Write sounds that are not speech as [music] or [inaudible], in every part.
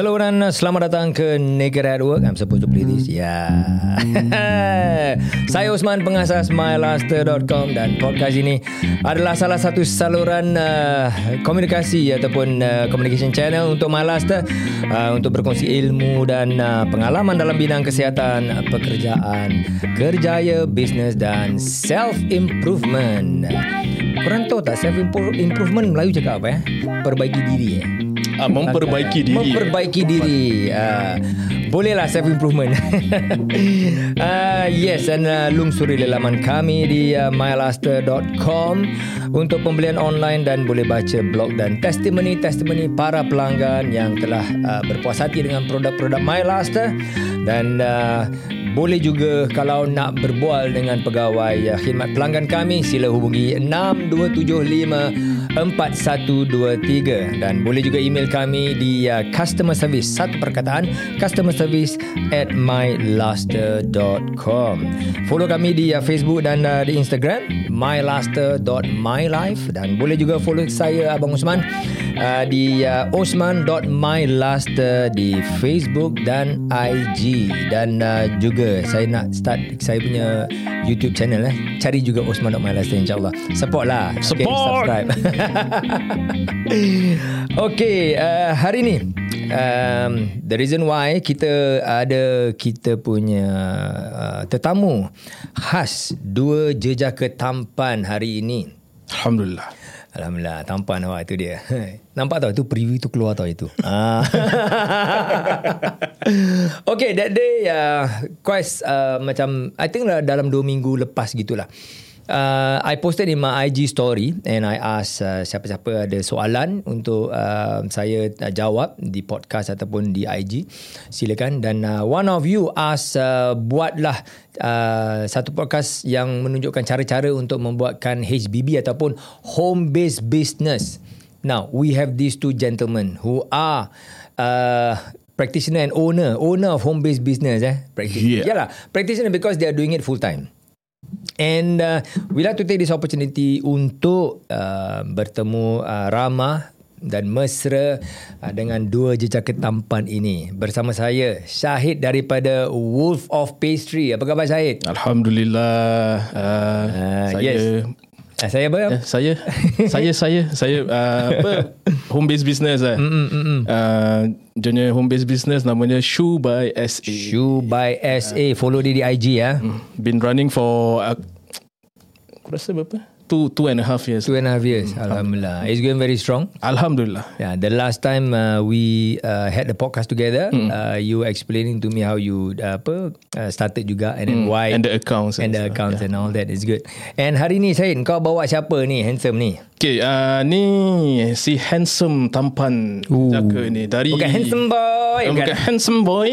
Hello dan selamat datang ke Naked at Work. I'm supposed to play this. Ya. Yeah. [laughs] Saya Osman pengasas mylaster.com dan podcast ini adalah salah satu saluran uh, komunikasi ataupun uh, communication channel untuk MyLaster uh, untuk berkongsi ilmu dan uh, pengalaman dalam bidang kesihatan, pekerjaan, kerjaya, bisnes dan self improvement. Korang tahu tak self improvement Melayu cakap apa ya? Perbaiki diri eh. Ah, memperbaiki diri. Memperbaiki diri. Uh, bolehlah self improvement. uh, [laughs] yes, dan uh, lungsuri laman kami di uh, mylaster.com untuk pembelian online dan boleh baca blog dan testimoni-testimoni para pelanggan yang telah uh, berpuas hati dengan produk-produk MyLaster dan uh, boleh juga kalau nak berbual dengan pegawai uh, khidmat pelanggan kami sila hubungi 6275 4123 dan boleh juga email kami di uh, customer service satu perkataan customer service at mylaster.com follow kami di uh, Facebook dan uh, di Instagram mylaster.mylife dan boleh juga follow saya Abang Osman uh, di uh, osman.mylaster di Facebook dan IG dan uh, juga saya nak start saya punya YouTube channel eh. Cari juga osman.mylaster insyaallah. Support lah. Support. okay, subscribe. [laughs] Okay uh, hari ni um, the reason why kita ada kita punya uh, tetamu khas dua jejaka tampan hari ini. Alhamdulillah. Alhamdulillah tampan awak tu dia. [laughs] Nampak tau tu preview tu keluar tau itu. [laughs] Ah. [laughs] okay that day uh, quite uh, macam I think lah dalam 2 minggu lepas gitulah. Uh, I posted in my IG story and I ask uh, siapa-siapa ada soalan untuk uh, saya uh, jawab di podcast ataupun di IG silakan dan uh, one of you ask uh, buatlah uh, satu podcast yang menunjukkan cara-cara untuk membuatkan HBB ataupun home based business. Now we have these two gentlemen who are uh, practitioner and owner owner of home based business eh practitioner Yeah. yalah practitioner because they are doing it full time And uh, we like to take this opportunity untuk uh, bertemu uh, ramah dan mesra uh, dengan dua jejaka tampan ini. Bersama saya, Syahid daripada Wolf of Pastry. Apa khabar Syahid? Alhamdulillah. Uh, Uh, saya yes. Uh, saya apa? eh, saya saya saya saya uh, apa [laughs] home based business eh. Mm, mm, mm. Uh, jenis home based business namanya Shoe by SA. Shoe by SA. Follow dia di IG ya. Been running for uh, aku rasa berapa? Two two and a half years. Two and a half years. Alhamdulillah. It's going very strong. Alhamdulillah. Yeah, the last time uh, we uh, had the podcast together, Hmm. uh, you were explaining to me how you uh, apa uh, started juga and then why Hmm. And the accounts and the stuff, accounts and all that is good. And hari ni Syed, kau bawa siapa ni handsome ni? Okay, uh, ni si handsome tampan jaka ni dari Bukan handsome boy. Oh, bukan handsome boy.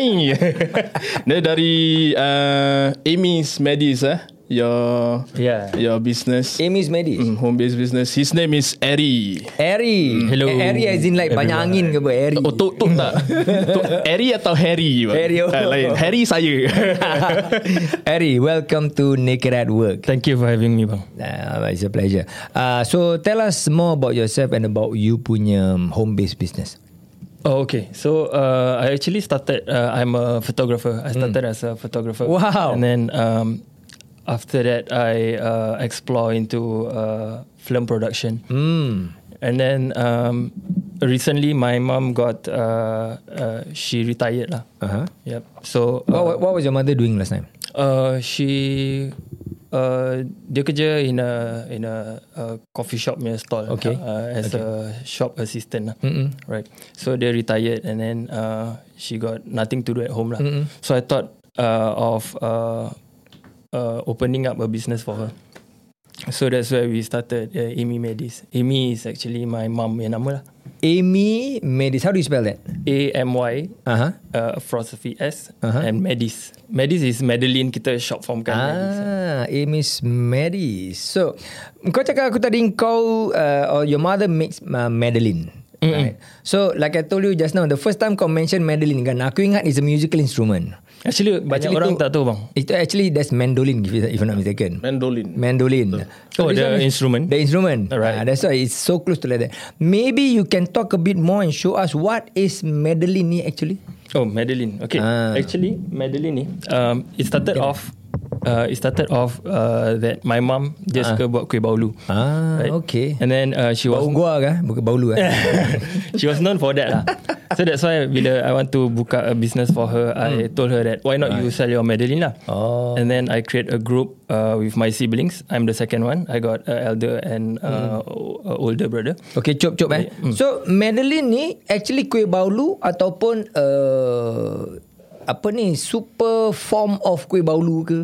[laughs] Dia dari uh, Amy's Medis eh. Your Yeah. your business. Amy's Medis. Mm, home based business. His name is Eri. Airy. Hello, Eh, Airy as in like banyak angin ke apa? Airy. Oh, tu, tu tak. [laughs] tu, Eri atau Harry? Harry, oh. Ah, lain. Harry saya. [laughs] Airy, welcome to Naked at Work. Thank you for having me bang. Uh, it's a pleasure. Uh, so tell us more about yourself and about you punya um, home-based business. Oh, okay. So uh, I actually started. Uh, I'm a photographer. I started as a photographer. Wow. And then um, after that, I uh, explore into uh, film production. Hmm. And then um, recently, my mom got. Uh, uh, she retired lah. Uh-huh. Yep. So What, uh, what, what was your mother doing last time? uh, she. Uh, dia kerja in a in a, uh coffee shop punya stall Okay. uh, as Okay. a shop assistant lah. Mm-mm. Right. So they retired and then uh, she got nothing to do at home lah. Mm-mm. So I thought uh, of uh, uh, opening up a business for her. So that's where we started uh, Amy Medis. Amy is actually my mom yang nama lah. Amy Medis. How do you spell that? A M Y Uh-huh. uh, apostrophe S Uh-huh. and Medis. Medis is Madeline kita short form kan. Medis. Ah, Amy's Medis. So, kau cakap aku tadi kau uh, or your mother makes uh, Madeline. Right. So like I told you just now, the first time kau mention mandolin kan, aku ingat is a musical instrument. Actually, banyak Actually orang tu- tak tahu bang. Itu actually that's mandolin if, if I'm not mistaken. Mandolin. Mandolin. Oh, this the instrument? The instrument. Alright. Ah, that's why it's so close to like that. Maybe you can talk a bit more and show us what is mandolin ni actually. Oh, Madeline. Okay. Ah. Actually, Madeline ni, um, it started off, uh, it started off uh, that my mom dia suka buat kuih baulu. Ah, okay. And then uh, she was Bau gua kan? Bukan baulu kan? [laughs] she was known for that lah. [laughs] So that's why bila I want to buka a business for her, I told her that why not you sell your Madeline lah. Hmm. Oh. And then I create a group uh, with my siblings. I'm the second one. I got uh, elder and uh, Hmm. uh, older brother. Okay, cop cop eh. So Madeline ni actually kuih baulu ataupun uh, apa ni super form of kuih baulu ke?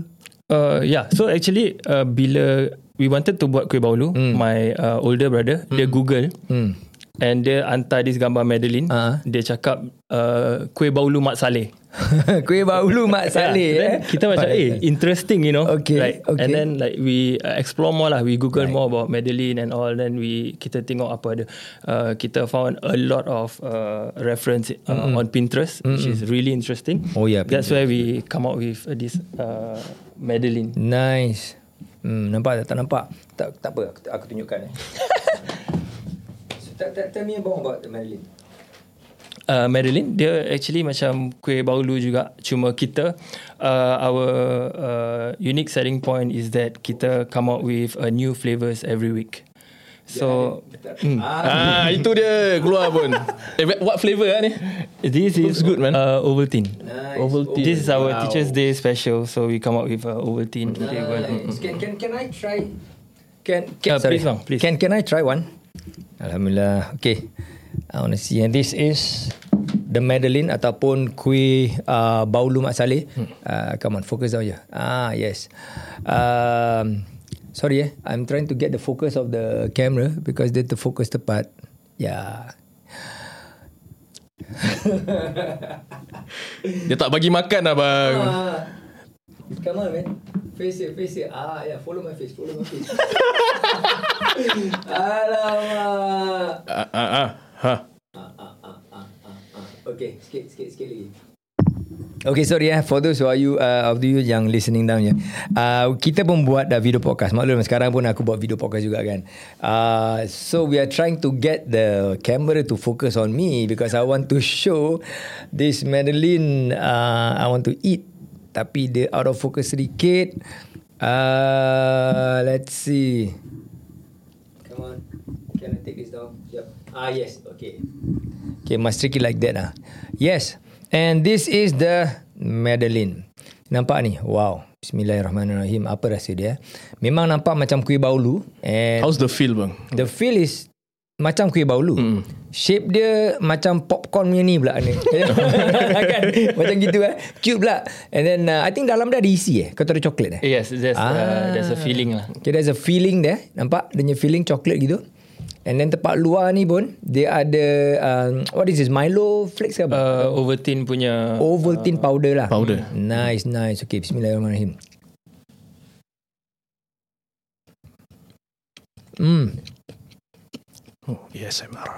Uh, yeah. So actually, uh, bila we wanted to buat kuih baulu, my uh, older brother dia Google Hmm. and dia hantar this gambar Madeline. Ah. Dia cakap uh, kuih baulu Mak Saleh. [laughs] kuih baulu Mak Saleh Yeah, eh. Kita macam eh interesting you know. Okay, Like, okay. And then like we uh, explore more lah. We Google more about Madeline and all. Then we kita tengok apa ada. Uh, kita found a lot of uh, reference uh, on Pinterest, which is really interesting. Oh, yeah, That's where we come out with uh, this uh, Madeline. Nice. Hmm, nampak tak? Tak nampak? Tak, tak apa, aku, aku tunjukkan. Eh. [laughs] so, tell, tell, tell me more about the Madeline. Uh, Madeline dia actually macam kuih baulu juga cuma kita uh, our uh, unique selling point is that kita come out with uh, new flavors every week so mm, [laughs] Ah, itu dia keluar pun. [laughs] Eh, what flavor ah ni? this is Looks good, man. uh, Ovaltine Nice. Ovaltine. this is our Wow. Teachers Day special so we come out with uh, Ovaltine flavor Mm, Nice. Can, can, can I try? Can, Uh, can, sorry. please, bang, please. Can, can I try one? Alhamdulillah. Okay. I want to see. And this is the Madeline ataupun kuih uh, baulu Mak Saleh. Uh, come on, focus down je. Ah, yes. Um, sorry eh. I'm trying to get the focus of the camera because dia terfokus tepat. Yeah. [laughs] Dia tak bagi makan abang. Ah. Come on, man. Face it, face it. Ah, yeah. Follow my face, follow my face. [laughs] Alamak. Ah, ah, ah. Ha. Okay, sikit, sikit, sikit lagi. Okay, sorry eh. For those who are you, uh, of you yang listening down ya. Uh, kita pun buat dah video podcast. Maklum sekarang pun aku buat video podcast juga kan. Uh, so we are trying to get the camera to focus on me because I want to show this Madeline uh, I want to eat. Tapi dia out of focus sedikit. Uh, let's see. Come on. Can I take this down? Ah, yes. Okay. Okay, must trick it like that ah. Yes. And this is the Madeline. Nampak ni? Wow. Bismillahirrahmanirrahim. Apa rasa dia? Memang nampak macam kuih baulu. And How's the feel bang? the feel is macam kuih baulu. Mm. Shape dia macam popcorn punya ni pula ni. [laughs] [laughs] kan? Macam gitu eh. Cute pula. And then uh, I think dalam dia ada isi eh. Kau tahu ada coklat eh? yes there's uh, Ah. there's a feeling lah Okay, there's a feeling there. Nampak? Dia punya feeling coklat gitu. And then tempat luar ni pun, dia ada, um, what is this? Milo flakes ke apa? uh, Ovaltine punya Ovaltine powder lah. powder. Nice, nice. Okay, bismillahirrahmanirrahim. Hmm, Oh, ASMR.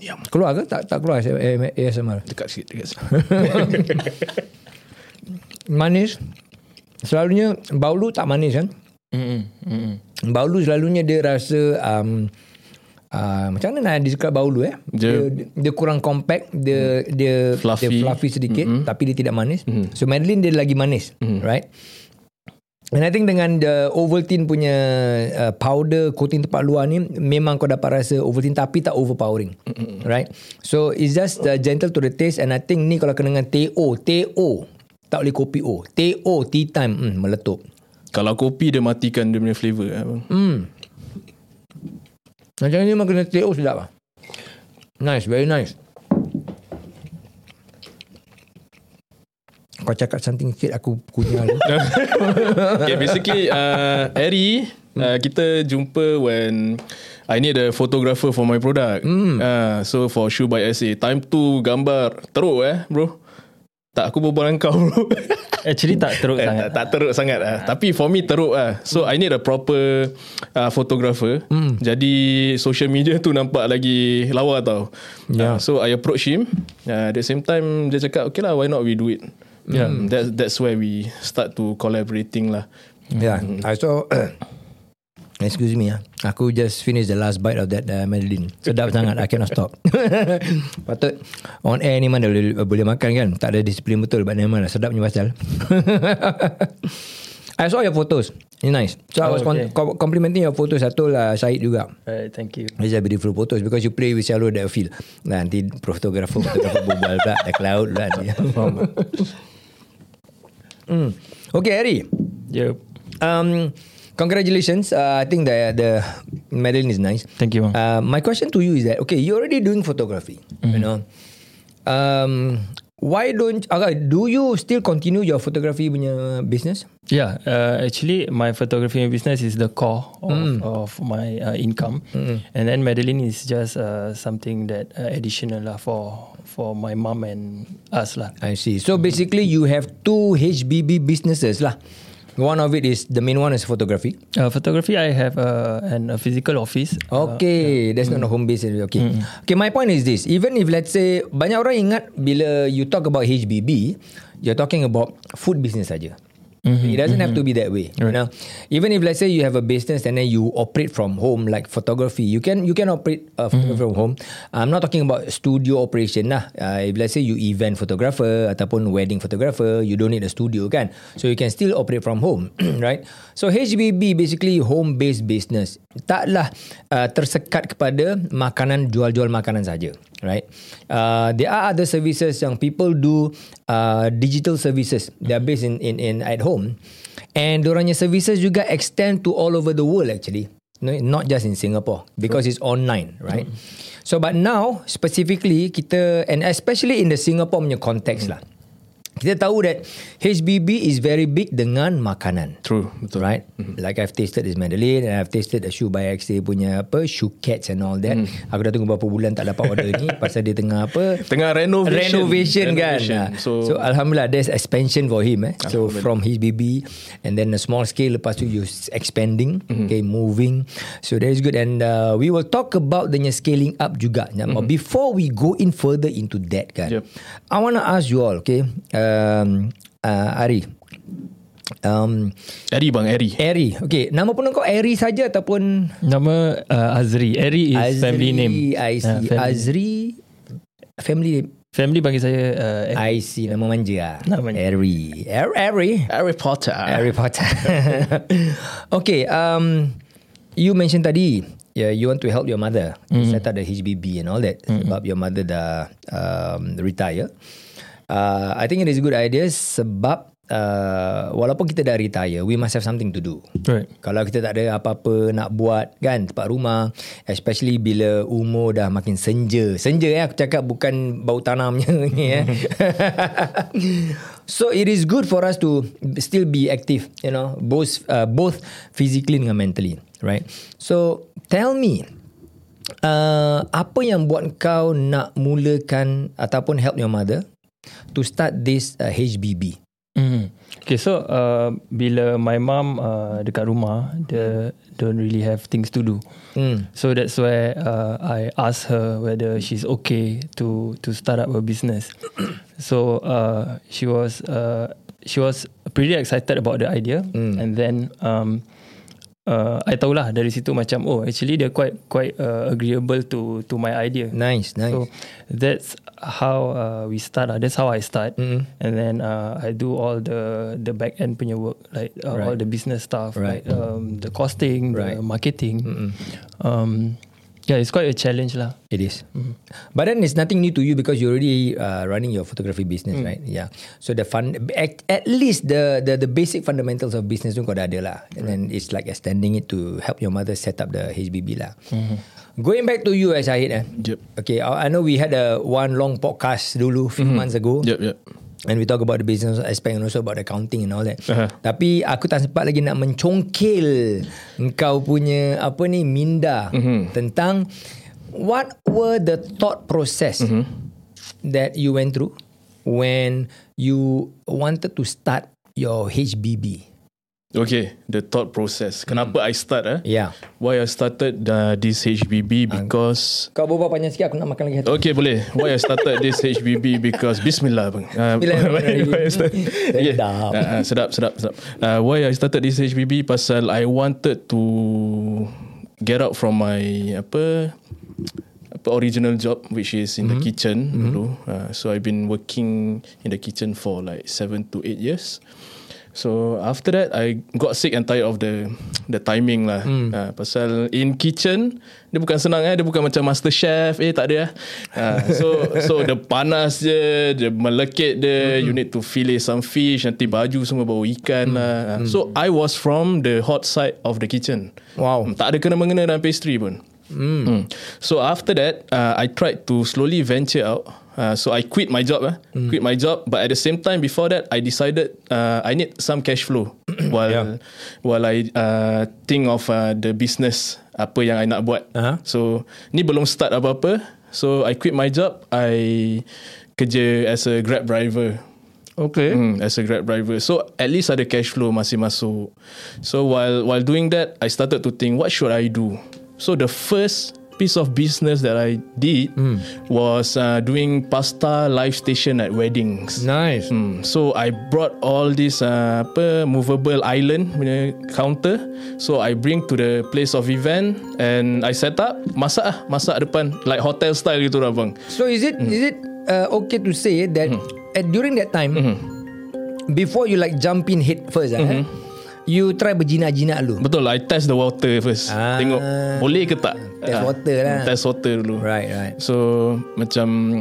Yum. keluar ke? Tak tak keluar ASMR. Dekat sikit, dekat sikit. [laughs] [laughs] Manis. Selalunya baulu tak manis kan? mm mm Baulu selalunya dia rasa um, uh, macam mana nak describe baulu eh? Dia- Dia, dia, kurang compact, dia dia Fluffy. dia fluffy sedikit mm-hmm. tapi dia tidak manis. Mm-hmm. So Madeline dia lagi manis, mm-hmm. right? And I think dengan the Ovaltine punya uh, powder coating tempat luar ni memang kau dapat rasa Ovaltine tapi tak overpowering. Mm-hmm. Right? So it's just uh, gentle to the taste and I think ni kalau kena dengan TO, TO tak boleh kopi O. TO tea time hmm, meletup. Kalau kopi dia matikan dia punya flavor eh, bang. Hmm. Macam ni memang kena TO sedap lah. Nice, very nice. Kau cakap something sikit aku kunyah [laughs] okay, basically uh, Harry uh, kita jumpa when I need a photographer for my product. Mm. Uh, so for Shoe by SA, time tu gambar teruk eh bro. Tak aku berbual dengan kau bro. [laughs] Actually tak teruk Eh, sangat. tak, tak teruk sangat lah. Tapi for me teruk lah. So I need a proper uh, photographer. Hmm. Jadi social media tu nampak lagi lawa tau. Yeah. Uh, so I approach him. Uh, at the same time dia cakap okay lah why not we do it. Yeah. Um, that, that's where we start to collaborating lah. Yeah, I saw. Excuse me ah. Aku just finish the last bite of that uh, Madeline. Sedap [laughs] sangat. I cannot stop. [laughs] Patut on air ni mana boleh, boleh makan kan? Tak ada disiplin betul. But never mind lah. Sedapnya pasal. [laughs] I saw your photos. It's nice. So I Oh, was con- okay. com- complimenting your photos. I told uh, Syed juga. Right, thank you. These are beautiful photos because you play with shallow that feel. Nah, nanti fotografer fotografer berbual pula the cloud pula. mm. Okay, Harry. Yep. Um, congratulations. Uh, I think the the medallion is nice. Thank you. Uh, my question to you is that okay, you're already doing photography. You know, um, why don't okay, do you still continue your photography punya business? Yeah, uh, actually, my photography business is the core of, of my uh, income, and then Madeline is just uh, something that uh, additional lah for for my mom and us lah. I see. So basically, you have two HBB businesses lah. One of it is the main one is photography. Uh, photography, I have uh, an, a physical office. Okay, that's not a home base. Okay, okay. My point is this: even if let's say banyak orang ingat bila you talk about HBB, you're talking about food business saja. It doesn't have to be that way. You know, even if let's say you have a business and then you operate from home, like photography, you can you can operate uh, photography from home. I'm not talking about studio operation lah. Uh, if let's say you event photographer ataupun wedding photographer, you don't need a studio kan, so you can still operate from home, [clears throat] right? So HBB basically home based business. Taklah uh, tersekat kepada makanan jual-jual makanan saja, right? Uh, there are other services yang people do uh, digital services. They are based in in in at home, and orangnya services juga extend to all over the world actually. No, not just in Singapore because it's online, right? So but now specifically kita and especially in the Singapore punya context lah. Kita tahu that HBB is very big dengan makanan. True, betul. Right? Like I've tasted this Madeline and I've tasted the shoe by XA punya apa shoe cats and all that. Aku dah tunggu berapa bulan tak dapat order ni [laughs] pasal dia tengah apa? Tengah renovation. Renovation, kan. Renovation. Ah. So- So, alhamdulillah there's expansion for him eh. So from HBB and then a small scale lepas tu you expanding, okay, moving. So that is good and uh, we will talk about the scaling up juga. But before we go in further into that kan. Yep. I want to ask you all, okay? Um, uh, Ari. Um, Eri bang, Eri. Ari. Okay, nama pun kau Ari saja ataupun Nama uh, Azri. Ari is Azri, family name. I see. Uh, family. Azri family name. Family bagi saya uh, I see nama manja. lah. Nama manja. Ari. Ari. Ari. Harry Potter. Harry Potter. [laughs] okay, um, you mentioned tadi, yeah, you want to help your mother mm. set up the HBB and all that. Sebab your mother dah um, retire. Uh, I think it is a good idea sebab uh, walaupun kita dah retire, we must have something to do. Right. Kalau kita tak ada apa-apa nak buat kan tempat rumah especially bila umur dah makin senja. Senja eh aku cakap bukan bau tanamnya [laughs] ni eh. [laughs] so it is good for us to still be active, you know, both uh, both physically dengan mentally, right? So tell me uh, apa yang buat kau nak mulakan ataupun help your mother to start this uh, HBB? Mm. Okay, so uh, bila my mom uh, dekat rumah, dia don't really have things to do. Hmm. So that's where uh, I asked her whether she's okay to to start up a business. [coughs] so uh, she was uh, she was pretty excited about the idea, and then um, uh, I tahu lah dari situ macam oh actually dia quite quite uh, agreeable to to my idea. Nice, nice. So that's how uh, we start. Uh. That's how I start, Mm-mm. and then uh, I do all the the back end punya work, like uh, all Right. the business stuff, Right. like um, the costing, Right. the marketing. Um, yeah, it's quite a challenge lah. It is. But then it's nothing new to you because you're already uh, running your photography business, right? Yeah. So the fun, at, at least the, the the basic fundamentals of business tu kau dah ada lah. And then it's like extending it to help your mother set up the HBB lah. Going back to you, Syahid. Eh? Yep. Okay, I I know we had a one long podcast dulu, few months ago. Yep, yep. And we talk about the business aspect and also about accounting and all that. Uh-huh. Tapi aku tak sempat lagi nak mencongkil engkau punya apa ni minda tentang what were the thought process that you went through when you wanted to start your HBB? Okay, the thought process. Kenapa I start eh? Yeah. Why I started uh, this HBB because Kau berbual panjang sikit aku nak makan lagi. hati. Okay boleh Why I started this [laughs] HBB Because Bismillah bang uh, [laughs] I start- [laughs] yeah. Sedap. uh, uh, Sedap sedap sedap uh, Why I started this HBB Pasal I wanted to Get out from my Apa apa original job which is in the kitchen dulu uh, so I've been working in the kitchen for like 7 to 8 years So after that I got sick and tired of the the timing lah. Hmm. Uh, pasal in kitchen dia bukan senang eh dia bukan macam master chef eh tak ada eh. Uh, so [laughs] so the panas je, dia melekit dia, hmm. you need to fillet some fish, nanti baju semua bau ikan hmm. lah. Uh, so I was from the hot side of the kitchen. Wow. Hmm, Tak ada kena mengena dengan pastry pun. Mm. Mm. So after that, uh, I tried to slowly venture out. Uh, so I quit my job, eh? mm. quit my job. But at the same time, before that, I decided uh, I need some cash flow [coughs] while Yeah. while I uh, think of uh, the business apa yang I nak buat. Aha. So ni belum start apa-apa. So I quit my job. I kerja as a Grab driver. Okay. Hmm, as a Grab driver. So at least ada cash flow masih masuk. So while while doing that, I started to think what should I do. So the first piece of business that I did was uh, doing pasta live station at weddings. Nice. Hmm. So I brought all this uh, apa movable island punya counter. So I bring to the place of event and I set up masak ah masak depan like hotel style gitu lah bang. So is it is it uh, okay to say that at, during that time before you like jump in head first ah, you try berjinak-jinak dulu. Betul I test the water first Ah. Tengok boleh ke tak Test Ah, water lah. Test water dulu Right, right. So macam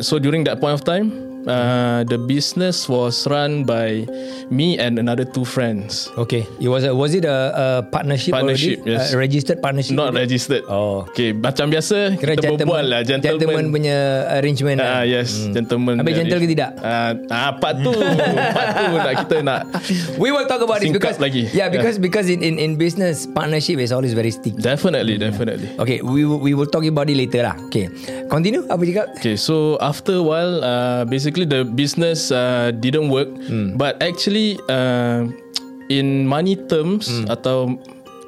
So during that point of time uh, The business was run by Me and another two friends Okay. It was a, was it a, a partnership, Partnership, already? yes. A registered partnership. Not already? registered Oh. Okay macam biasa Kira Kita gentleman, berbual lah gentleman Gentleman, punya arrangement. Ah lah. yes, gentleman. Habis gentle ke tidak? Ah, ah part tu, part tu nak kita nak. [laughs] We will talk about this Singkat because lagi. yeah because because in, in in business partnership is always very sticky. Definitely, definitely. Okay, we will, we will talk about it later lah. Okay, continue. Apa cakap? Okay, so after a while, uh, basically the business uh, didn't work, but actually uh, in money terms atau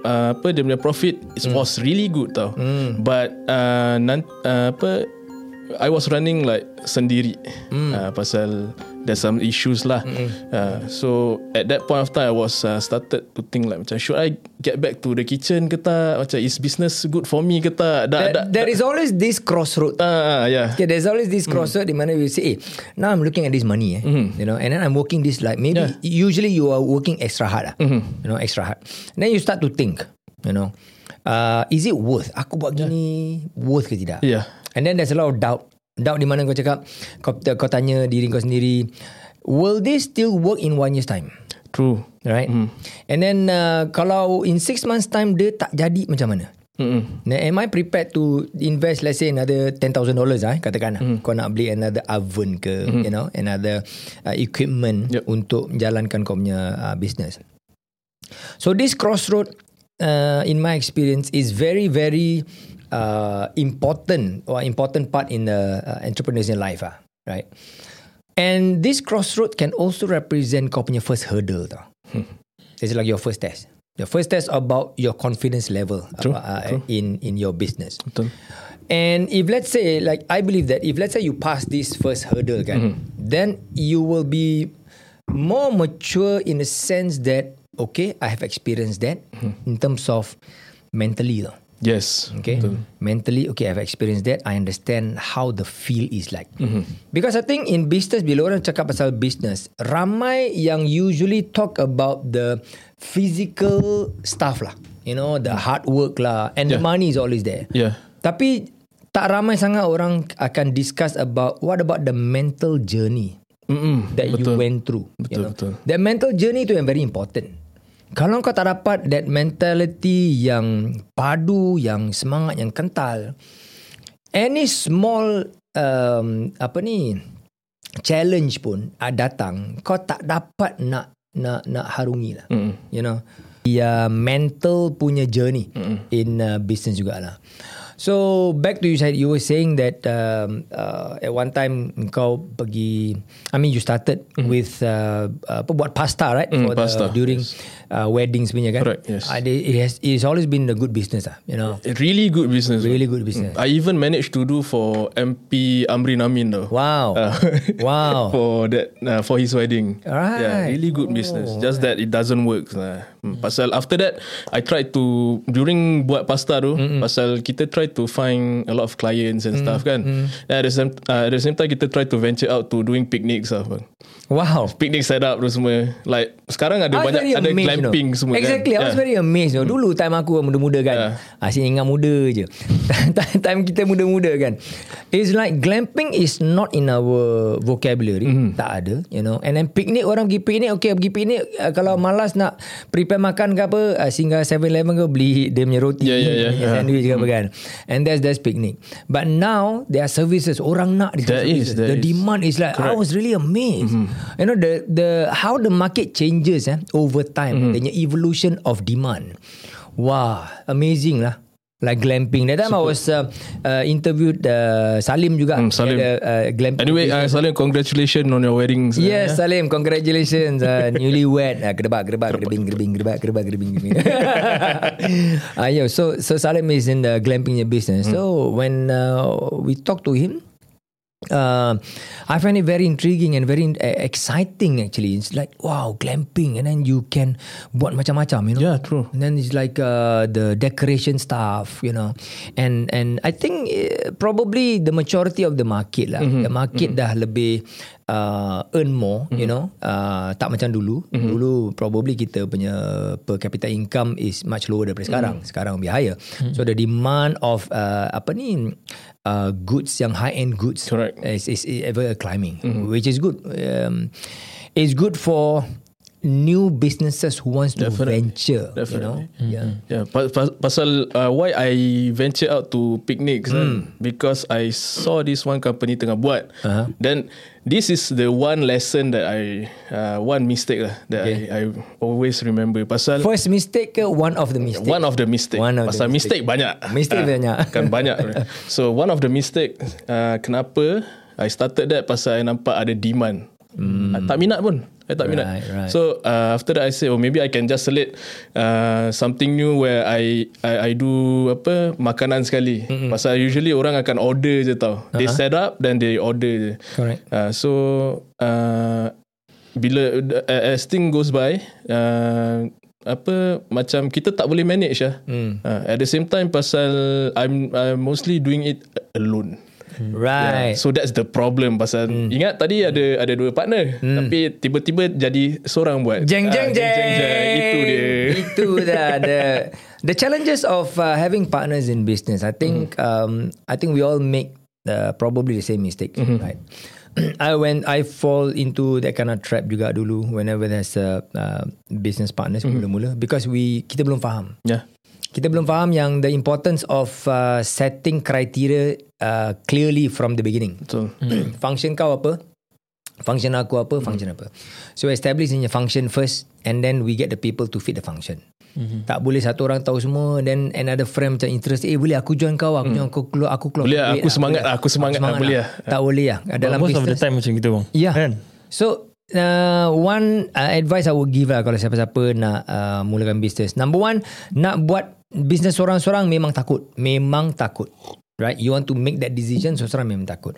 uh, apa dia punya profit it was really good tau. But uh, nan, uh, apa I was running like sendiri uh, pasal there's some issues lah. Uh, so at that point of time I was uh, started to think like macam should I get back to the kitchen ke tak? Macam is business good for me ke tak? Dah, There, there is always this crossroad. Ah, yeah. Okay, there's always this crossroad di mana we say, eh, now I'm looking at this money, eh, you know, and then I'm working this like maybe Yeah. usually you are working extra hard, ah, you know, extra hard. then you start to think, you know, uh, is it worth? Aku buat gini worth ke tidak? Yeah. And then there's a lot of doubt. Doubt di mana kau cakap, kau, kau tanya diri kau sendiri, will this still work in one year's time? True. Right? And then uh, kalau in six months time dia tak jadi macam mana? Mm-mm. Now, am I prepared to invest let's say another $10,000 ah katakan mm. kau nak beli another oven ke mm-hmm. you know another uh, equipment Yep. untuk menjalankan kau punya uh, business. So this crossroad uh, in my experience is very very uh, important or important part in the uh, entrepreneur's life ah right. And this crossroad can also represent kau punya first hurdle tau. It's like your first test. Your first test about your confidence level True, about, uh, true. in in your business. Betul. And if let's say like I believe that if let's say you pass this first hurdle kan, Mm-hmm. then you will be more mature in the sense that okay, I have experienced that Mm-hmm. in terms of mentally though. Yes. Okay. Betul. Mentally, okay, I've experienced that. I understand how the feel is like. Mm-hmm. Because I think in business, bila orang cakap pasal business, ramai yang usually talk about the physical stuff lah. You know, the hard work lah. And the Yeah. money is always there. Yeah. Tapi tak ramai sangat orang akan discuss about what about the mental journey Mm-mm. that you betul. went through. Betul, you know? betul. That mental journey tu yang very important. Kalau kau tak dapat that mentality yang padu, yang semangat, yang kental, any small um, apa ni challenge pun uh, datang, kau tak dapat nak nak nak harungi lah. Mm-mm. You know, ya mental punya journey in uh, business jugalah. So back to you said you were saying that um, uh, at one time kau pergi I mean you started mm. with uh, apa buat pasta right Mm, for pasta, the, during uh, weddings punya kan Correct, yes. uh, it has it's always been a good business ah you know really good business. really good business I even managed to do for MP Amrin Amin though. wow Uh, [laughs] wow for that uh, for his wedding. Alright. Yeah, really good business. Just that it doesn't work lah. Hmm. Pasal after that I tried to during buat pasta tu, mm pasal kita try to find a lot of clients and stuff kan. And at the same uh, at the same time kita try to venture out to doing picnics lah. bang. wow Picnic set up tu semua. Like sekarang ada I banyak ada amazed, glamping you know. semua Exactly kan. I was Yeah. very amazed you know. Dulu time aku muda-muda kan Yeah. Asyik ingat muda je [laughs] Time- kita muda-muda kan It's like glamping is not in our vocabulary Mm-hmm. Tak ada you know And then picnic Orang pergi picnic Okay pergi picnic uh, Kalau malas nak Prepare makan ke apa uh, Singgah 7-Eleven ke Beli dia punya roti Yeah, yeah, yeah. Sandwich ke apa kan And that's that's picnic. But now There are services Orang nak There services. is, there The is. demand is like I was really amazed. You know the the How the market changes eh, Over time. Mm evolution of demand. Wah Amazing lah Like glamping That time I was uh, uh, Interviewed uh, Salim juga Hmm, Salim. Ada, uh, glamping Anyway, uh, Salim, congratulations on your weddings. Yes, Salim, congratulations. Uh, [laughs] newlywed. Uh, gedebak, gedebak, gedebing, gedebing, gedebak, gedebak, gedebing, gedebing. [laughs] [laughs] uh, yeah, so so Salim is in the glamping business. So when uh, we talk to him, uh, I find it very intriguing and very uh, exciting actually. It's like, wow, glamping. And then you can buat macam-macam, you know. Yeah, true. And then it's like uh, the decoration stuff, you know, and and I think uh, probably the majority of the market lah, Mm-hmm. the market dah lebih uh, earn more, you know, uh, tak macam dulu. Mm-hmm. Dulu probably kita punya per capita income is much lower daripada sekarang. Mm-hmm. Sekarang lebih higher. So the demand of uh, apa ni uh, goods yang high end goods Correct. is, is, is ever climbing, which is good. Um, it's good for new businesses who wants to Definitely. venture, you Definitely. know. Yeah. Yeah, pa- pa- pasal uh, why I venture out to picnics kan? because I saw this one company tengah buat. Uh-huh. Then this is the one lesson that I uh, one mistake lah that Okay. I, I always remember. Pasal First mistake ke one of the mistake? One of the mistake. One of the Pasal mistake. mistake, banyak. Mistake Ah, banyak. Kan banyak. [laughs] so one of the mistake uh, kenapa I started that pasal I nampak ada demand. Hmm. Tak minat pun. I tak minat. Right, right. So uh, after that I say oh maybe I can just select uh, something new where I I, I do apa makanan sekali. Mm-hmm. Pasal usually orang akan order je tau. Uh-huh. They set up then they order je. Correct. Uh, so uh, bila uh, as thing goes by uh, apa macam kita tak boleh manage lah. Hmm. Uh, at the same time pasal I'm I'm mostly doing it alone. Right. So that's the problem pasal Hmm. ingat tadi ada ada dua partner tapi tiba-tiba jadi seorang buat. Jeng jeng Ah, jeng. Itu dia. Itu dah [laughs] the the challenges of uh, having partners in business. I think um I think we all make uh, probably the same mistake, right? [clears throat] I when I fall into that kind of trap juga dulu whenever there's a uh, business partners mula-mula because we kita belum faham. Yeah. Kita belum faham yang the importance of uh, setting criteria uh, clearly from the beginning. Betul. [clears throat] function kau apa function aku apa function apa so establish in your function first and then we get the people to fit the function mm-hmm. tak boleh satu orang tahu semua then another friend macam interest eh boleh aku join kau aku join kau keluar aku keluar Boleh lah, aku semangat lah, aku semangat lah, boleh lah. tak boleh lah dalam Most of the business time macam gitu bang. Ya. Kan? So uh, one uh, advice I would give lah kalau siapa-siapa nak uh, mulakan bisnes. Number one, nak buat bisnes seorang-seorang memang takut. Memang takut. Right? You want to make that decision seorang memang takut.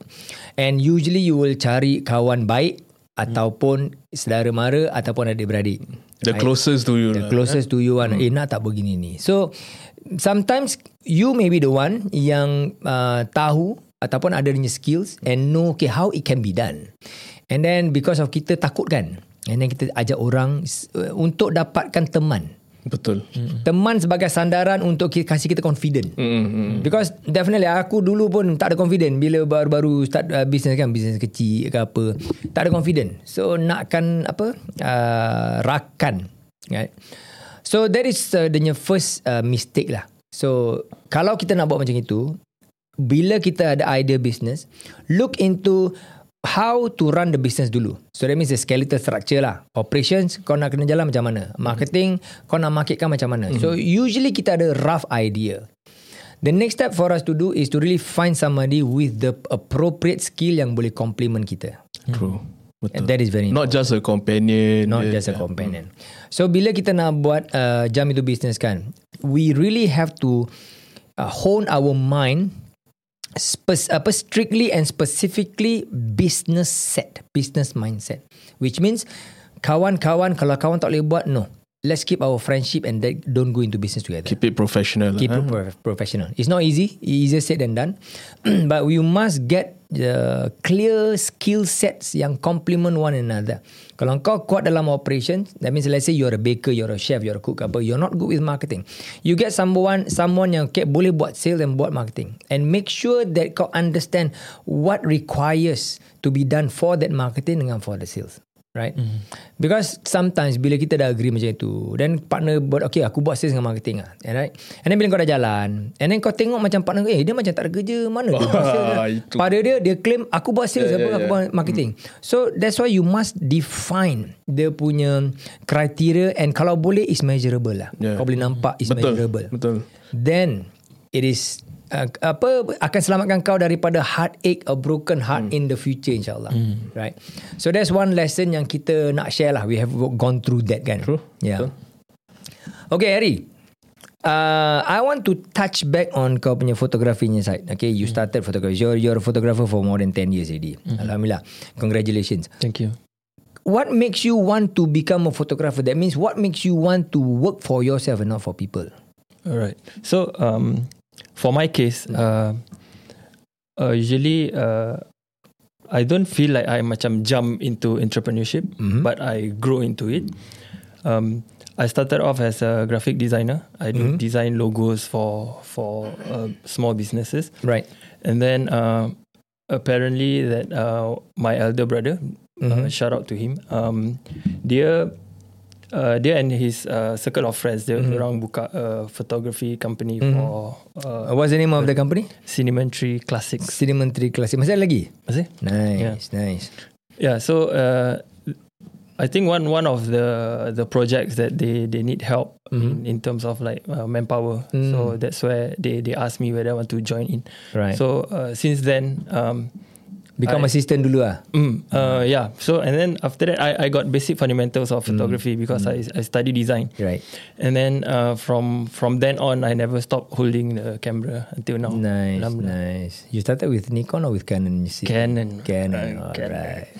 And usually you will cari kawan baik ataupun saudara mara ataupun adik-beradik. The closest to you. The lah. closest to you one. Eh nak tak begini ni. So sometimes you may be the one yang uh, tahu ataupun ada punya skills and know okay how it can be done. And then because of kita takut kan. And then kita ajak orang uh, untuk dapatkan teman. Betul. Teman sebagai sandaran untuk ki- kasih kita confident. Mm-hmm. Because definitely aku dulu pun tak ada confident bila baru-baru start uh, business kan business kecil ke apa tak ada confident so nakkan apa uh, rakan right so that is uh, the first uh, mistake lah so kalau kita nak buat macam itu bila kita ada idea business look into how to run the business dulu. So that means the skeletal structure lah. Operations kau nak kena jalan macam mana? Marketing kau nak marketkan macam mana? So usually kita ada rough idea. The next step for us to do is to really find somebody with the appropriate skill yang boleh complement kita. True. And Betul. that is very Not just a companion. not yeah, just a yeah. companion. So bila kita nak buat uh, jam itu business kan, we really have to uh, hone our mind spe- apa strictly and specifically business set, business mindset. Which means kawan-kawan kalau kawan tak boleh buat no. Let's keep our friendship and that don't go into business together. Keep it professional. keep huh? it prof- professional. It's not easy. Easier said than done. [clears throat] but we must get the clear skill sets yang complement one another. Kalau kau kuat dalam operation, that means let's say you're a baker, you're a chef, you're a cook, apa, you're not good with marketing. You get someone someone yang okay, boleh buat sales and buat marketing. And make sure that kau understand what requires to be done for that marketing dengan for the sales. Right? Mm. Because sometimes bila kita dah agree macam itu, then partner buat, okay aku buat sales dengan marketing lah. And right? And then bila kau dah jalan, and then kau tengok macam partner eh dia macam tak ada kerja, mana dia buat [laughs] sales lah. itu. Pada dia, dia claim aku buat sales, Yeah, apa, yeah, aku yeah. buat marketing. So that's why you must define dia punya criteria and kalau boleh is measurable lah. Yeah. Kau boleh nampak is Betul. measurable. Betul. Then it is uh, apa akan selamatkan kau daripada heartache or broken heart Hmm. in the future insyaallah. Right. So that's one lesson yang kita nak share lah. We have gone through that kan. True. Yeah. Betul. Okay Harry. Uh, I want to touch back on kau punya fotografinya side. Okay, you started photography. You're, you're a photographer for more than 10 years already. Alhamdulillah. Congratulations. Thank you. What makes you want to become a photographer? That means what makes you want to work for yourself and not for people? Alright. So um, for my case, uh, uh, usually uh, I don't feel like I macam jump into entrepreneurship, Mhm. but I grow into it. Um, I started off as a graphic designer. I do design logos for for uh, small businesses, Right. and then uh, apparently that uh, my elder brother, uh, Mhm. shout out to him, um, dia uh, dia and his uh, circle of friends, dia Mhm. orang buka a photography company Mhm. for Uh, uh, what's the name of the company? Cinementary Classics. Cinementary Classic. Masih ada lagi? Masih? Nice, nice. Yeah, so uh, I think one one of the the projects that they they need help Mhm. in, in terms of like uh, manpower. Mm. So that's where they they asked me whether I want to join in. Right. So uh, since then, um, Become I- assistant dulu ah. mm, uh, yeah. So and then after that, I, I got basic fundamentals of photography because I I study design. Right. And then uh, from from then on, I never stopped holding the camera until now. Nice, Alhamdulillah. nice. You started with Nikon or with Canon? You see? Canon. Canon. Uh, All Canon. right.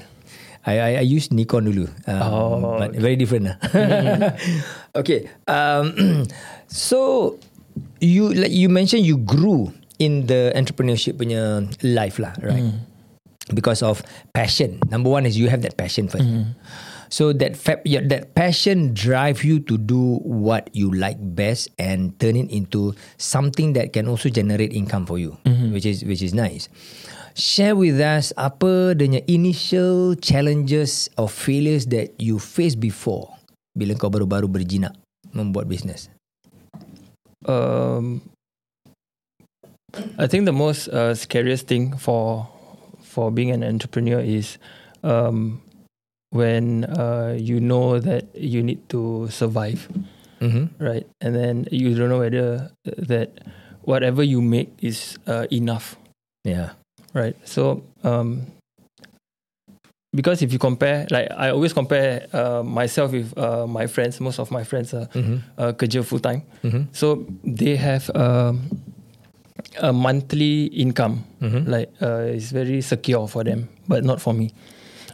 I, I I used Nikon dulu. Um, Oh, but very different lah. [laughs] okay. Um, [clears throat] so you like you mentioned you grew in the entrepreneurship punya life lah, right? Because of passion. Number one is you have that passion first. So that fa- that passion drive you to do what you like best and turn it into something that can also generate income for you, which is which is nice. Share with us apa the initial challenges or failures that you faced before bila kau baru-baru berjinak membuat bisnes. Um, I think the most uh, scariest thing for for being an entrepreneur is um, when uh, you know that you need to survive, Mm-hmm. right? And then you don't know whether that whatever you make is uh, enough, Yeah. right? So um, because if you compare, like I always compare uh, myself with uh, my friends. Most of my friends are Mm-hmm. uh, kerja full time. Mm-hmm. So they have um, a monthly income. Mhm. Like uh, it's very secure for them, but not for me.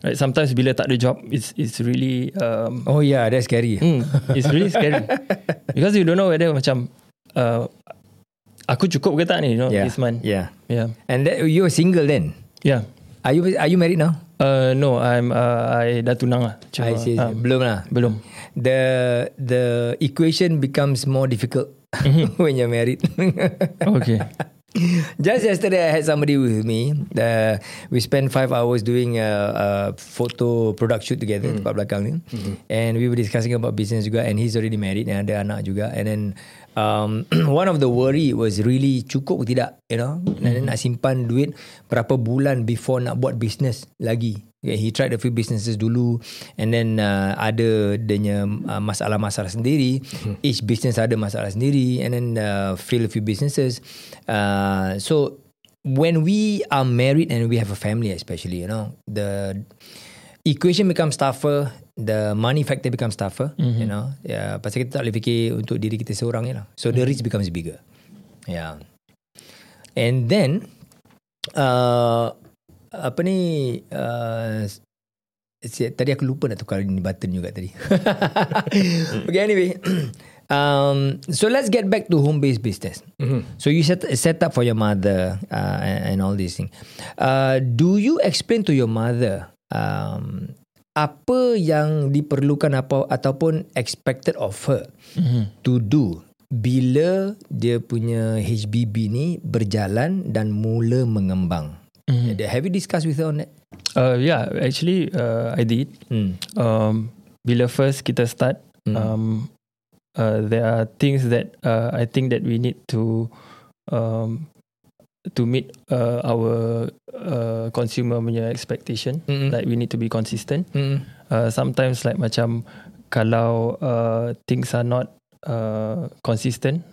Right? Sometimes bila tak ada job, it's it's really um, Oh yeah, that's scary. mm, it's really scary [laughs] because you don't know whether macam uh, aku cukup ke tak ni, you know, yeah. this month. Yeah. Yeah, And that, you're single then? yeah. Are you are you married now? Uh, no, I'm uh, I dah tunang lah. Cuma, I see. um, Belum lah. belum. The the equation becomes more difficult [laughs] when you're married. [laughs] Okay. Just yesterday, I had somebody with me. Uh, we spent five hours doing a, a photo product shoot together tempat belakang ni, and we were discussing about business juga. And he's already married and ada anak juga. And then um, [clears throat] one of the worry was really cukup tidak, you know. Then nak simpan duit berapa bulan before nak buat business lagi. Okay, he tried a few businesses dulu and then uh, ada denya uh, masalah-masalah sendiri. Hmm. Each business ada masalah sendiri and then uh, fail a few businesses. Uh, so when we are married and we have a family especially, you know, the equation becomes tougher, the money factor becomes tougher, mm-hmm. you know. Yeah, pasal kita tak boleh fikir untuk diri kita seorang je lah. So the risk becomes bigger. Yeah. And then uh, apa ni uh, tadi aku lupa nak tukar ni button juga tadi. [laughs] okay anyway. [clears throat] um, so let's get back to home based business. Mm-hmm. So you set set up for your mother uh, and, and all these things. Uh, do you explain to your mother um, apa yang diperlukan apa ataupun expected of her mm-hmm. to do bila dia punya HBB ni berjalan dan mula mengembang? Mm. Have you discussed with her on that? Uh, yeah, actually, uh, I did. Mm. Um, bila first kita start, mm. um, uh, there are things that uh, I think that we need to um, to meet uh, our uh, consumer punya expectation. Mm-hmm. Like we need to be consistent. Mm-hmm. Uh, sometimes like macam kalau uh, things are not uh, consistent,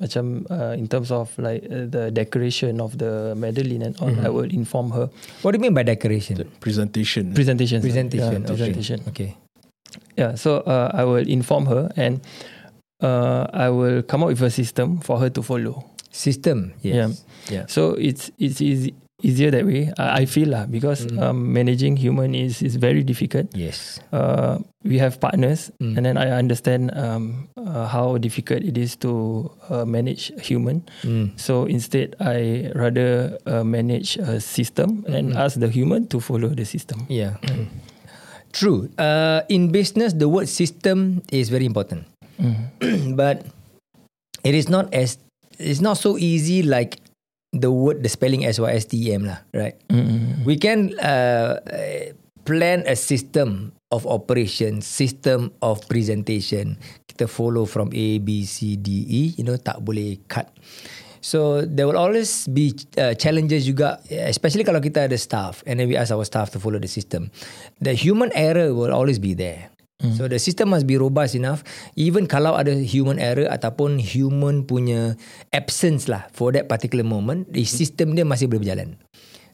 macam uh, in terms of like uh, the decoration of the medallion and all, mm-hmm. I will inform her. What do you mean by decoration? The presentation. Presentation. Presentation. Yeah, presentation. Okay. Yeah. So uh, I will inform her and uh, I will come up with a system for her to follow. System. Yes. Yeah. Yeah. So it's it's easy easier that way. I, I feel lah because mm. um, managing human is is very difficult. Yes. Uh, we have partners, mm. and then I understand um, uh, how difficult it is to uh, manage human. Mm. So instead, I rather uh, manage a system mm-hmm. and ask the human to follow the system. Yeah. True. Uh, in business, the word system is very important, mm. [clears throat] but it is not as it's not so easy like the word the spelling S Y S T E M lah, right? Mm-hmm. We can uh, plan a system of operation, system of presentation. Kita follow from A B C D E, you know, tak boleh cut. So there will always be uh, challenges juga, especially kalau kita ada staff and then we ask our staff to follow the system. The human error will always be there. Mm. So the system must be robust enough even kalau ada human error ataupun human punya absence lah for that particular moment the system dia masih boleh berjalan.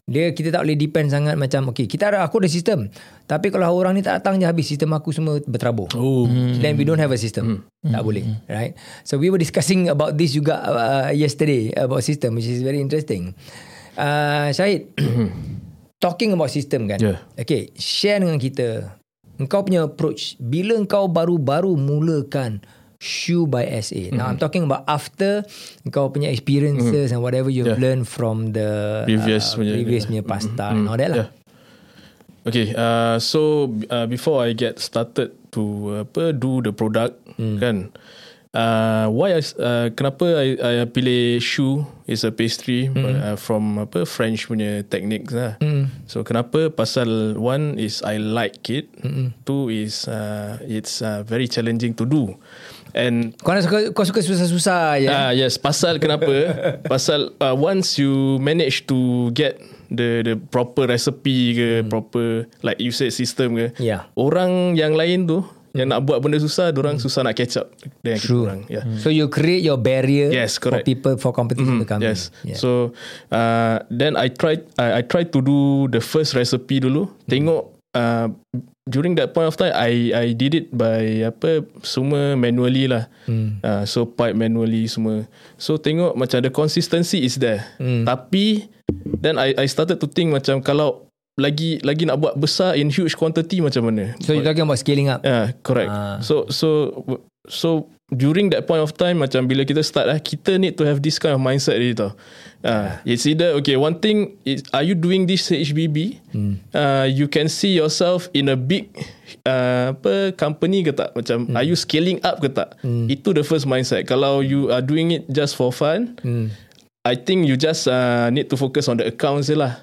Dia kita tak boleh depend sangat macam okay kita ada aku ada sistem tapi kalau orang ni tak datang je habis sistem aku semua berterabur. Oh. Then we don't have a system. Mm. Tak mm. boleh, right? So we were discussing about this juga uh, yesterday about system which is very interesting. Uh, Syahid, talking about system kan. Yeah. Okay, share dengan kita engkau punya approach bila engkau baru-baru mulakan shoe by SA. Mm-hmm. Now I'm talking about after engkau punya experiences mm-hmm. and whatever you've yeah. learned from the previous uh, punya, previous punya pasta mm-hmm. and all that lah. Yeah. Okay, uh, so uh, before I get started to uh, apa do the product mm. kan, uh, why I, uh, kenapa I, I pilih shoe is a pastry mm. uh, from apa French punya techniques lah. Mm. So kenapa? Pasal one is I like it. Mm. Two is uh, it's uh, very challenging to do. And kau suka kau suka susah-susah ya. Ah uh, yes, pasal kenapa? [laughs] pasal uh, once you manage to get the the proper recipe ke mm. proper like you said system ke. Yeah. Orang yang lain tu yang nak buat benda susah orang hmm. susah nak catch up dengan kita orang yeah. so you create your barrier yes, for people for competition mm-hmm. to come yes yeah. so uh, then I tried I, I tried to do the first recipe dulu mm. tengok uh, during that point of time I I did it by apa semua manually lah mm. uh, so pipe manually semua so tengok macam the consistency is there mm. tapi then I I started to think macam kalau lagi lagi nak buat besar in huge quantity macam mana? So you talking about scaling up? Yeah, correct. Ah. So so so during that point of time macam bila kita start lah, kita need to have this kind of mindset ni tau. Uh, it's either okay one thing is are you doing this HBB? Hmm. Uh, you can see yourself in a big uh, apa company ke tak? Macam hmm. are you scaling up ke tak? Hmm. Itu the first mindset. Kalau you are doing it just for fun, hmm. I think you just uh, need to focus on the accounts je lah.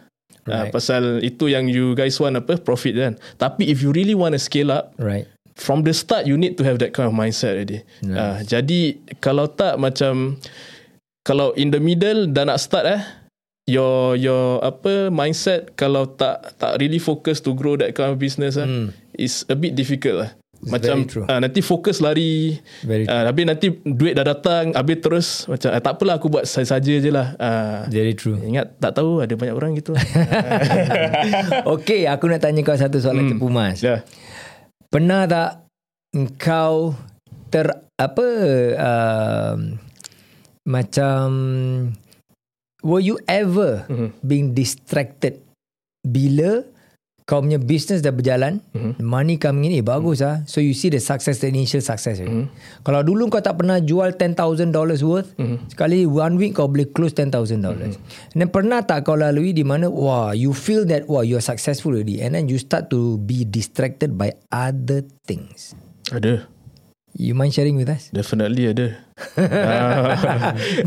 Ah, right. Uh, pasal itu yang you guys want apa profit kan. Tapi if you really want to scale up, right. From the start you need to have that kind of mindset already. Nice. Uh, jadi kalau tak macam kalau in the middle dah nak start eh your your apa mindset kalau tak tak really focus to grow that kind of business ah Hmm. is a bit difficult lah. It's macam uh, nanti fokus lari uh, habis nanti duit dah datang habis terus macam uh, tak apalah aku buat saja je lah uh, Very true. ingat tak tahu ada banyak orang gitu [laughs] okay, aku nak tanya kau satu soalan hmm. cepu mas. ya Pernah tak engkau ter apa um, macam were you ever Mhm. being distracted bila kau punya business dah berjalan, Mhm. money coming in, eh bagus ah. So you see the success, the initial success. Mm-hmm. Kalau dulu kau tak pernah jual $10,000 worth, Mhm. sekali one week kau boleh close $10,000. And then pernah tak kau lalui di mana, wah, you feel that, wah, you are successful already. And then you start to be distracted by other things. ada You mind sharing with us? definitely ada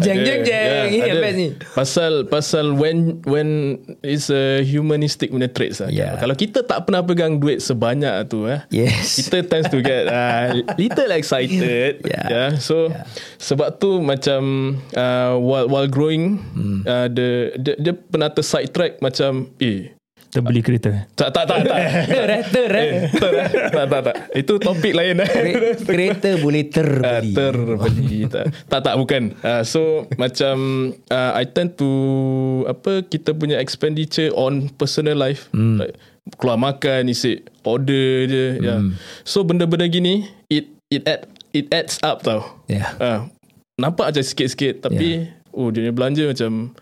jeng, jeng, jeng. Ini ada. best ni. Pasal pasal when when it's a humanistic punya traits lah. Yeah. Kalau kita tak pernah pegang duit sebanyak tu eh. Yes. Kita tends to get uh, [laughs] little excited. Yeah. yeah. So yeah. sebab tu macam uh, while while growing hmm. uh, the, the dia pernah ter sidetrack macam eh Terbeli kereta. tak tak tak tak. [laughs] Ter, eh, ter, eh. tak, tak, tak, tak. Itu topik lain eh. Kere- Kereta boleh Uh, terbeli. terbeli tak, tak tak bukan uh, so macam uh, I tend to apa kita punya expenditure on personal life mm. like, keluar makan isi order je mm. yeah. so benda-benda gini it it add it adds up tau Yeah. uh, nampak macam sikit-sikit tapi yeah. Oh dia belanja macam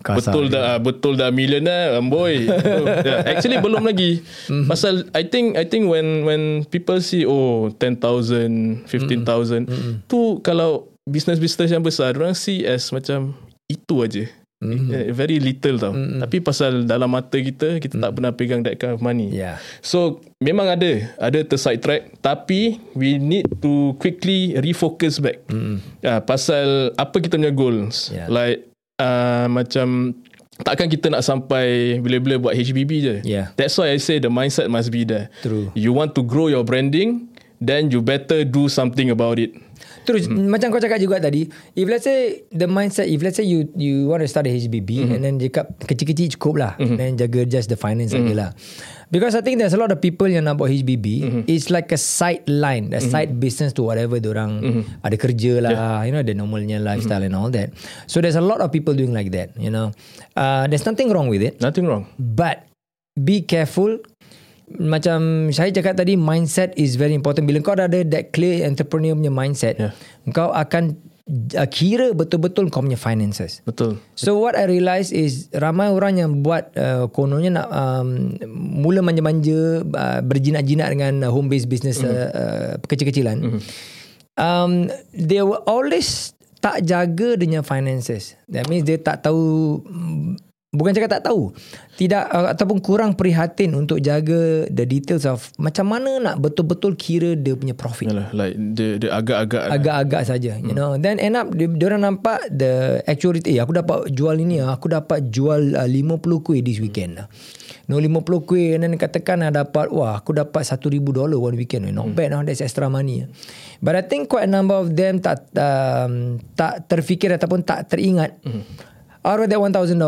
Kasar betul je. dah ah, betul dah millionaire boy [laughs] yeah. actually belum lagi Mhm. pasal I think I think when when people see oh 10,000 15,000 Mhm. tu kalau business-business yang besar orang see as macam itu aja Mhm. Yeah, very little tau tapi pasal dalam mata kita kita tak pernah pegang that kind of money. Yeah. So memang ada ada terside track tapi we need to quickly refocus back. Mm. Uh, pasal apa kita punya goals. Yeah. Like uh, macam takkan kita nak sampai bila-bila buat HBB je. Yeah. That's why I say the mindset must be there. True. You want to grow your branding then you better do something about it. Terus hmm. macam kau cakap juga tadi, if let's say the mindset, if let's say you you want to start a HBB mm-hmm. and then cakap kecil-kecil cukup lah, mm-hmm. then jaga just the finance mm-hmm. saja lah. Because I think there's a lot of people yang nak buat HBB, mm-hmm. it's like a sideline, a side mm-hmm. business to whatever orang mm-hmm. ada kerja lah, yeah. you know, the normalnya lifestyle mm-hmm. and all that. So there's a lot of people doing like that, you know. Uh, there's nothing wrong with it, Nothing wrong. but be careful macam saya cakap tadi mindset is very important bila kau dah ada that clear entrepreneur punya mindset Yeah. kau akan uh, kira betul-betul kau punya finances Betul. so what I realise is ramai orang yang buat uh, kononnya nak um, mula manja-manja uh, berjinak-jinak dengan uh, home based business mm-hmm. uh, uh, kecil-kecilan mm-hmm. um, they will always tak jaga dia punya finances that means dia tak tahu Bukan cakap tak tahu. Tidak uh, Ataupun kurang prihatin Untuk jaga The details of Macam mana nak betul-betul Kira dia punya profit. Yalah, like dia, dia agak-agak Agak-agak saja You know. Then end up dia, dia orang nampak The actual Eh aku dapat jual ini ah, Aku dapat jual uh, 50 kuih This weekend lah No 50 kuih And then katakan lah dapat Wah aku dapat 1,000 dolar One weekend Not bad lah That's extra money But I think quite a number of them Tak um, Tak terfikir Ataupun tak teringat Out of that $1,000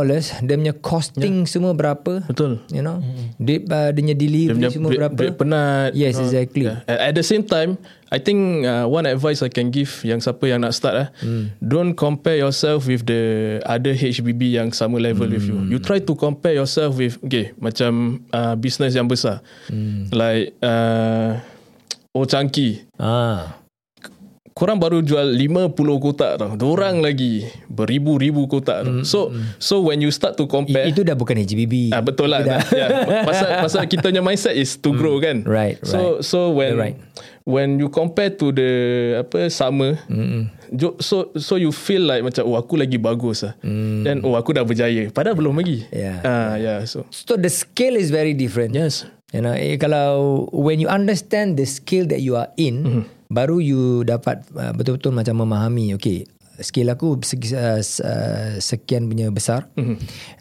Dia punya costing semua berapa Betul. You know Dia, uh, dia punya delivery Dia punya semua break, berapa break penat. Yes, you know. exactly. Yeah. At at the same time, I think uh, one advice I can give yang siapa yang nak start eh, Hmm. don't compare yourself with the other HBB yang sama level with you. Hmm. You try to compare yourself with okay, macam uh, business yang besar. Hmm. Like uh, Oh Chunky. Ah, Korang baru jual 50 kotak tau. Diorang lagi beribu-ribu kotak tau. So so when you start to compare I- Itu dah bukan HBB Ah betul lah. Dah- yeah. Pasal pasal kita punya mindset is to grow kan. Right, So so when You're right. when you compare to the apa sama, jo- so so you feel like macam oh aku lagi bagus lah. Then oh aku dah berjaya. Padahal belum lagi. Yeah. Ah yeah. So So the scale is very different yes. You know, eh, kalau when you understand the skill that you are in, mm-hmm. Baru you dapat uh, betul-betul macam memahami, okay, skill aku uh, uh, sekian punya besar mm-hmm.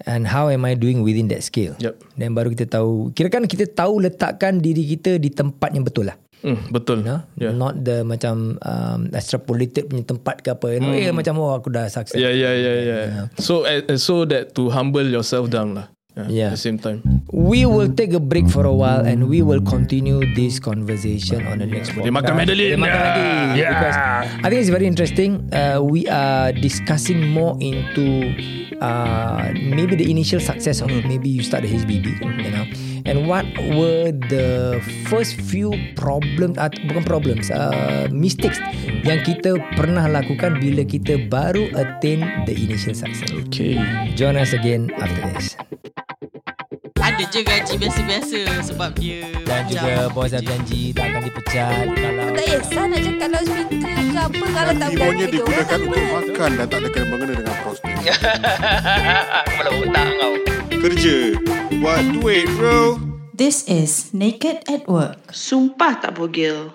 and how am I doing within that skill. Yep. Dan baru kita tahu, kira kan kita tahu letakkan diri kita di tempat yang betul lah. Mm, betul. you know? Yeah. not the macam um, extrapolated punya tempat ke apa you know eh macam oh aku dah sukses Yeah, yeah, yeah, yeah. So, uh, so that to humble yourself down lah. Yeah. At the same time. We will take a break for a while and we will continue this conversation on the next podcast. Dia makan Madeline. Makan lagi. Yeah. Because I think it's very interesting. Uh, we are discussing more into uh, maybe the initial success of maybe you start the HBB, you know, and what were the first few problems, uh, bukan problems, uh, mistakes yang kita pernah lakukan bila kita baru attain the initial success. Okay. Join us again after this. Je gaji biasa-biasa sebab dia Dan juga bos dah janji tak akan dipecat kalau Tak kisah nak cakap loudspeaker ke apa Kalau tak berani kerja orang digunakan untuk makan dan tak ada kena mengena dengan prospek. [laughs] Kepala otak kau. Kerja. Buat duit bro. This is Naked at Work. Sumpah tak bogel.